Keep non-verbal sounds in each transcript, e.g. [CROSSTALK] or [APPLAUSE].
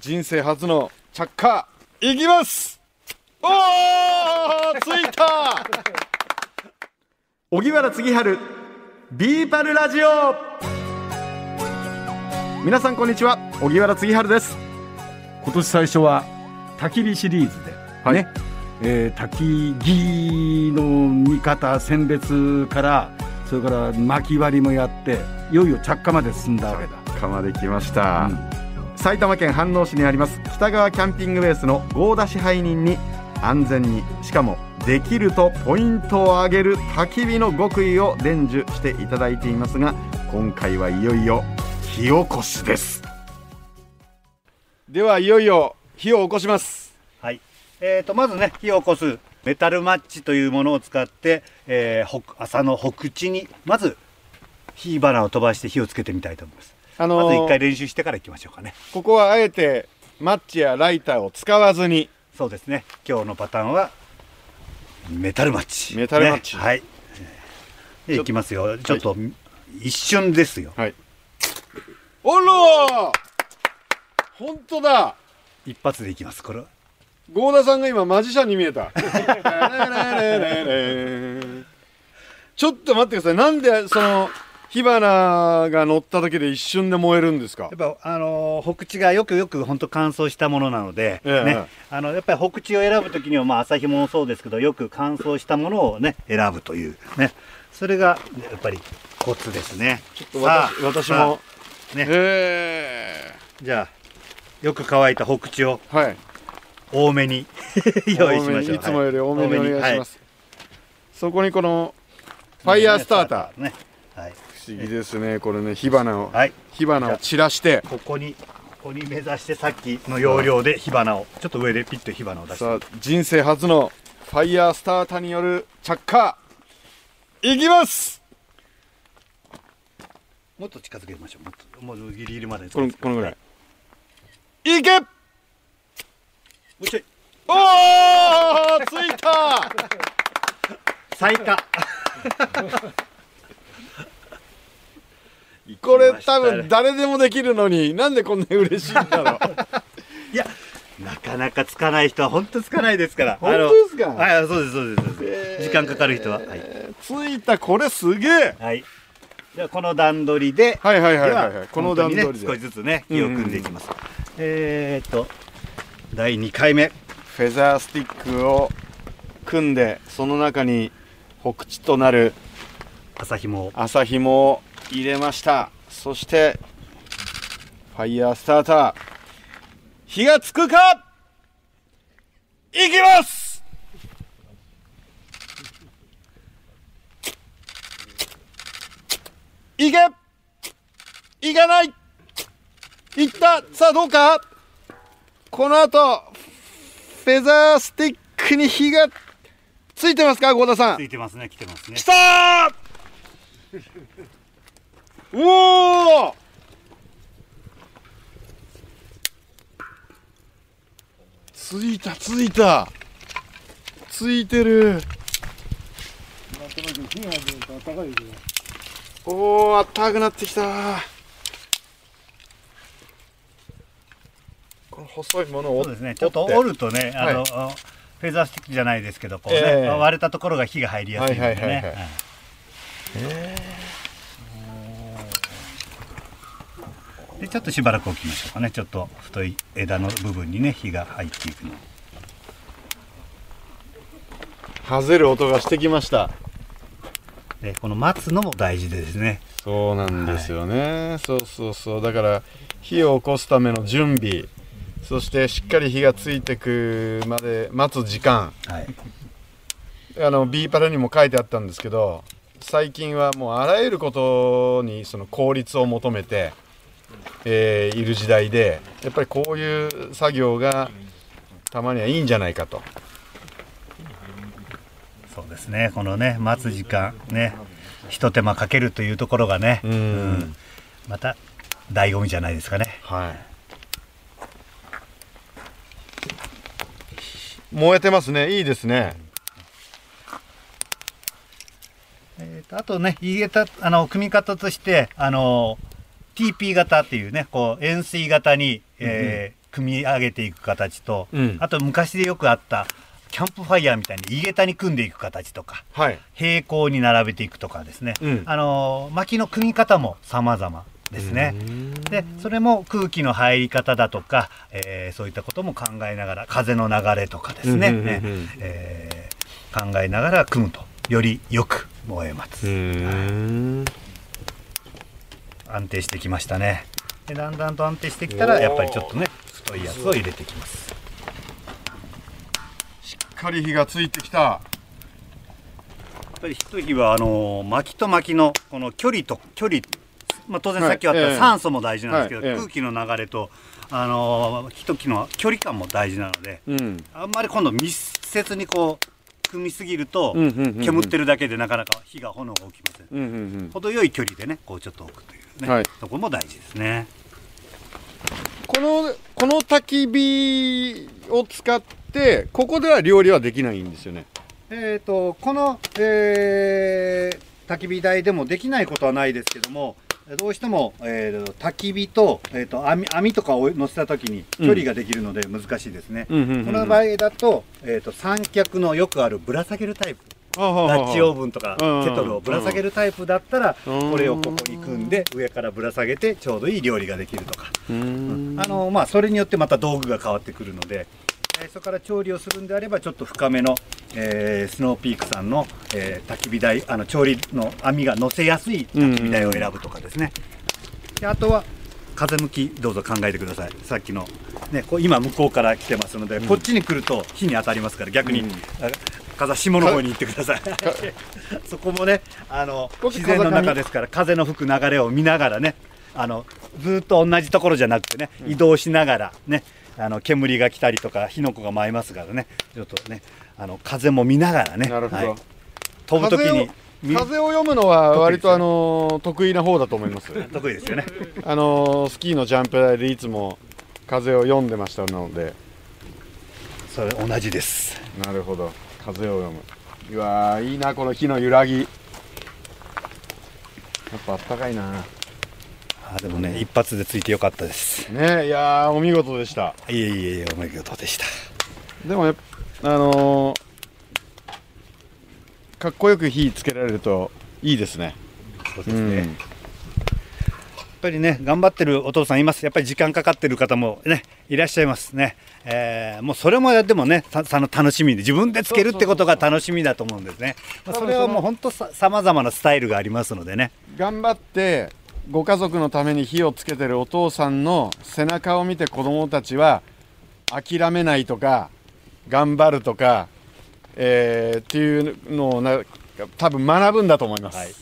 人生初の着火いきます。おーついた。[LAUGHS] 荻原次春ビーパルラジオ。皆さんこんにちは荻原次春です。今年最初は焚き火シリーズで、はい。ね、えー、焚き木の見方選別からそれから薪割りもやっていよいよ着火まで進んだわけだ、釜できました、うん埼玉県飯能市にあります北川キャンピングベースの合田支配人に安全にしかもできるとポイントを上げる焚き火の極意を伝授していただいていますが今回はいよいよ火起こしですではいよいよ火を起こしますはい。えー、とまずね火を起こすメタルマッチというものを使って、えー、ほ朝の北地にまず火花を飛ばして火をつけてみたいと思います。あのーまず一回練習してから行きましょうかね。ここはあえてマッチやライターを使わずにそうですね。今日のパターンはメタルマッチ。メタルマッチねはい。で行きますよ。ちょっと、一瞬ですよ。はいおら本当だ一発で行きます。これ。郷田さんが今マジシャンに見えたちょっと待ってくださいなんでその火花が乗った時で一瞬で燃えるんですか？やっぱあのー北地がよくよく本当乾燥したものなので、ええ。ね、あのやっぱり北地を選ぶときにはまあ朝日もそうですけどよく乾燥したものをね選ぶというね。それがやっぱりコツですね。ちょっ私私も。ね。へじゃあよく乾いた北地をえはい。多めに用意しましょう。い。つもより多めにお願いします、はそこにこのファイヤースターターね。はい。不思議ですねこれね火花を、はい。火花を散らしてここにここに目指してさっきの要領で火花をちょっと上でピッと火花を出して。さあ人生初のファイヤースターターによる着火いきますもっと近づけましょう。もっともうギリギリまで。このこのぐらいいけもうちょい。おーついた最下。これ多分誰でもできるのになんでこんな嬉しいんだろう [LAUGHS] いや、なかなかつかない人は本当つかないですから。本当ですか？はい、そうです、そうですそうです。時間かかる人は。はい。ついたこれすげえはい。じゃあこの段取りで、はいはいはいではいはいこの段取りでね、少しずつね、火を組んでいきます。えーっと、第2回目。フェザースティックを組んでその中に北地となる朝日も朝ひもを入れました。そしてファイヤースターター。火がつくか？いきます！いけ！いかない！いった！さあどうか？この後フェザースティックに火がついてますか郷田さん？ついてますね、来てますね。き。たーおおついたついたついてる。おおあったかくなってきた。この細いものをそうですね、ちょっと折るとね、あの、あフェザースティックじゃないですけど、こうね、ええ。割れたところが火が入りやすいのでね。はいはいはいはい。はでちょっとしばらく置きましょうかね。ちょっと太い枝の部分にね火が入っていくの。はぜる音がしてきました。でこの待つのも大事でですね。そうなんですよね、そうそうそう。だから火を起こすための準備。そしてしっかり火がついてくまで待つ時間。はい。あの B パラにも書いてあったんですけど最近はもうあらゆることにその効率を求めて、えーいる時代でやっぱりこういう作業がたまにはいいんじゃないかと。そうですね。このね待つ時間ねひと手間かけるというところがね、うん。また醍醐味じゃないですかね。はい。燃えてますね。いいですね。えーとあとね入れたあの組み方としてあの TP 型っていうねこう円錐型に、えー組み上げていく形と、うん。あと昔でよくあったキャンプファイヤーみたいに井桁に組んでいく形とかはい。平行に並べていくとかですね、うん。あの薪の組み方も様々ですね。でそれも空気の入り方だとか、えーそういったことも考えながら風の流れとかですね、えー考えながら組むとよりよく燃えます、うん安定してきましたね。でだんだんと安定してきたらやっぱりちょっとね太いやつを入れていきます。しっかり火がついてきた。やっぱり一火はあの薪と薪のこの距離と距離、まあ、当然さっきあった酸素も大事なんですけど、空気の流れとあの一気の距離感も大事なのでうん。あんまり今度密接にこう組みすぎると、煙ってるだけでなかなか火が炎が起きません。程よい距離でねこうちょっと置くというね、はい。そこも大事ですね。このこの焚き火を使ってここでは料理はできないんですよね。えー、とこの、えー焚き火台でもできないことはないですけどもどうしても、えーと焚き火と,、えー、と網網とかを乗せた時に距離ができるので難しいですね、この場合だと,、えー、と三脚のよくあるぶら下げるタイプダッチオーブンとかうんケトルをぶら下げるタイプだったらうん。これをここに組んで上からぶら下げてちょうどいい料理ができるとか。うん。あのまあそれによってまた道具が変わってくるので、えーそこから調理をするんであればちょっと深めの、えースノーピークさんの、えー焚き火台あの調理の網が乗せやすい焚き火台を選ぶとかですね、であとは風向きどうぞ考えてください。さっきの、ね、こう今向こうから来てますので、こっちに来ると火に当たりますから逆に、うん。あ風下の方に行ってください。そこもねあの自然の中ですから風の吹く流れを見ながらねあのずっと同じところじゃなくてね、移動しながらねあの煙が来たりとか火の粉が舞いますからねちょっとねあの風も見ながらねなるほど、はい。飛ぶ時に見風を読むのは割とあの得意な方だと思います。[LAUGHS] 得意ですよね。あのスキーのジャンプ台でいつも風を読んでましたので。それ同じです。なるほど風を読む。うわーいいなこの火の揺らぎ。やっぱあったかいな。あでもね一発でついてよかったです。ねいやーお見事でした。いえいえいえお見事でした。でもやっあのーかっこよく火つけられるといいですね。そうですね、やっぱりね頑張ってるお父さんいます。やっぱり時間かかってる方もねいらっしゃいますね、えーもうそれもやってもねの楽しみで自分でつけるってことが楽しみだと思うんですね。まあそれはもう本当ささまざまなスタイルがありますのでね。頑張ってご家族のために火をつけてるお父さんの背中を見て子供たちは諦めないとか頑張るとか、えーっていうのをな多分学ぶんだと思います、はい。で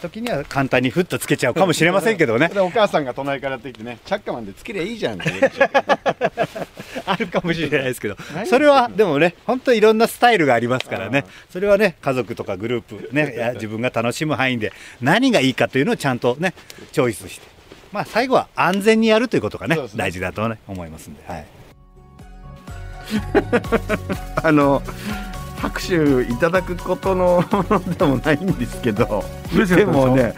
時には簡単にふっとつけちゃうかもしれませんけどね。[LAUGHS] でお母さんが隣からやってきてねチャッカマンでつけりゃいいじゃんって [LAUGHS] あるかもしれないですけど。何それはでもね本当いろんなスタイルがありますからね。それはね家族とかグループね [LAUGHS] 自分が楽しむ範囲で何がいいかというのをちゃんとねチョイスして。まあ最後は安全にやるということがねね。大事だとね思いますんで、はい、あの拍手いただくことの [LAUGHS] でもないんですけど。でしょでもね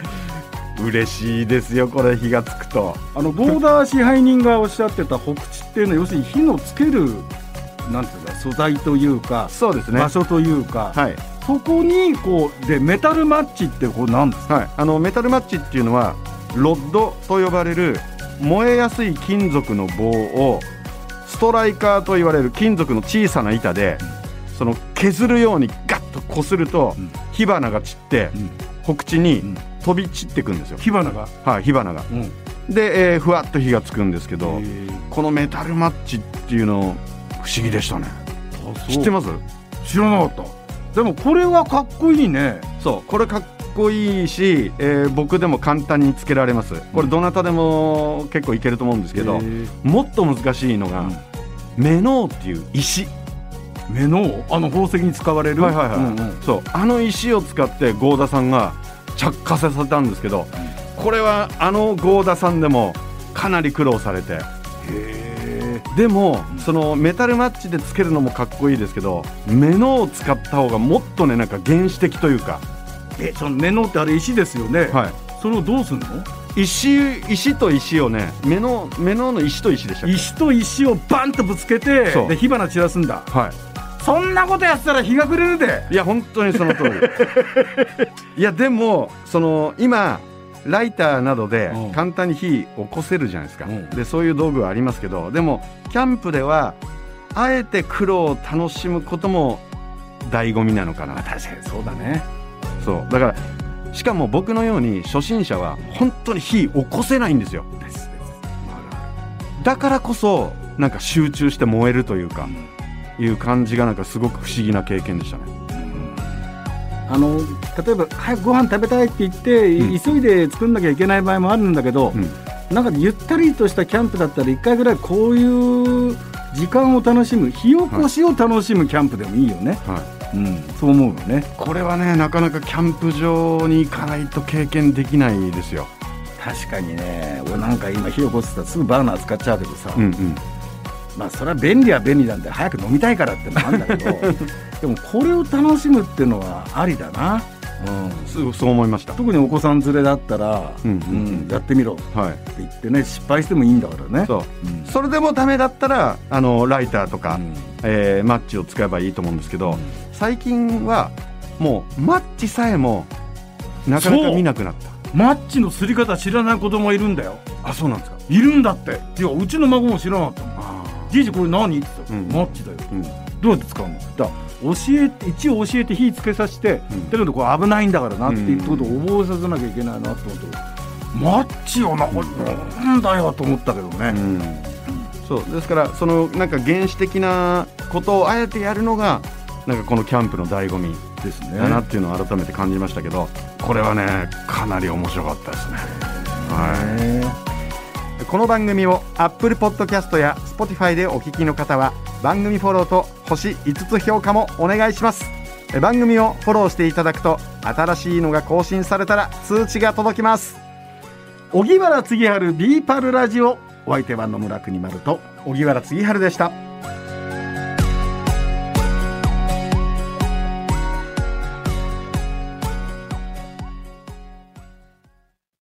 嬉しいですよこれ火がつくと。あのボーダー支配人がおっしゃってた北地っていうのは要するに火のつけるなんていうか素材というか、そうですね。場所というか、はい、そこにこうでメタルマッチってこうなんですか？はい、あのメタルマッチっていうのはロッドと呼ばれる燃えやすい金属の棒をストライカーと言われる金属の小さな板で、その削るようにガッとこすると、うん。火花が散って、うん。北地にうん。飛び散っていくんですよ、火花が、はい、火花が。うん、で、えーふわっと火がつくんですけど、このメタルマッチっていうの不思議でしたね。知ってます？知らなかった。でもこれはかっこいいね。そうこれかっこいいし、えー僕でも簡単につけられます。これどなたでも結構いけると思うんですけど、もっと難しいのが、うん。メノーっていう石、目のあの宝石に使われるはいはいはいうんうん。そう。あの石を使って合田さんが着火させたんですけど、これはあの合田さんでもかなり苦労されて。へでも、そのメタルマッチでつけるのもかっこいいですけどメノーを使った方がもっとねなんか原始的というか、ええその目のってあれ石ですよね、はそれをどうすんの？い、石石と石をね目の目のの石と石でした石と石をバンとぶつけてで火花散らすんだ。はいそんなことやってたら日が暮れるで。いや本当にその通り。[LAUGHS] いやでもその今ライターなどでうん。簡単に火起こせるじゃないですか、うん。でそういう道具はありますけどでもキャンプではあえて苦労を楽しむことも醍醐味なのかな。確かにそうだね。そう。だからしかも僕のように初心者は本当に火起こせないんですよ。だからこそなんか集中して燃えるというか、いう感じがなんかすごく不思議な経験でしたね。あの例えば早くご飯食べたいって言って、うん。急いで作んなきゃいけない場合もあるんだけど、うん。なんかゆったりとしたキャンプだったら一回ぐらいこういう時間を楽しむ火起こしを楽しむキャンプでもいいよね、はい。うん、そう思うよね。これはねなかなかキャンプ場に行かないと経験できないですよ。確かにね。俺なんか今火起こしてたらすぐバーナー使っちゃうけどさ、うんうん。まあそれは便利は便利なんで早く飲みたいからってのもあるんだけど。[LAUGHS] でもこれを楽しむっていうのはありだな、うん、そうそう思いました。特にお子さん連れだったら、うんうんやってみろってはい。言ってね失敗してもいいんだからね。そう。うん。それでもダメだったらあのライターとか、うん。えーマッチを使えばいいと思うんですけど、最近はもうマッチさえもなかなか見なくなった。マッチのすり方知らない子供いるんだよ。あそうなんですか。いるんだって。いやうちの孫も知らなかったじいじこれ何？って言ったら、うん。マッチだよ。うん。どうやって使うの？だ教えて一応教えて火つけさせて、うん。だけどこれ危ないんだからなっていうことを覚えさせなきゃいけないなと思って、マッチをなこれなんだよと思ったけどね、うん。そう。ですからそのなんか原始的なことをあえてやるのがなんかこのキャンプの醍醐味ですねだなっていうのを改めて感じましたけど、これはねかなり面白かったですね。はい。この番組を Apple Podcast や Spotify でお聞きの方は番組フォローと星5つ評価もお願いします。え番組をフォローしていただくと新しいのが更新されたら通知が届きます。荻原次春ビーパルラジオ。お相手は野村国丸と荻原次春でした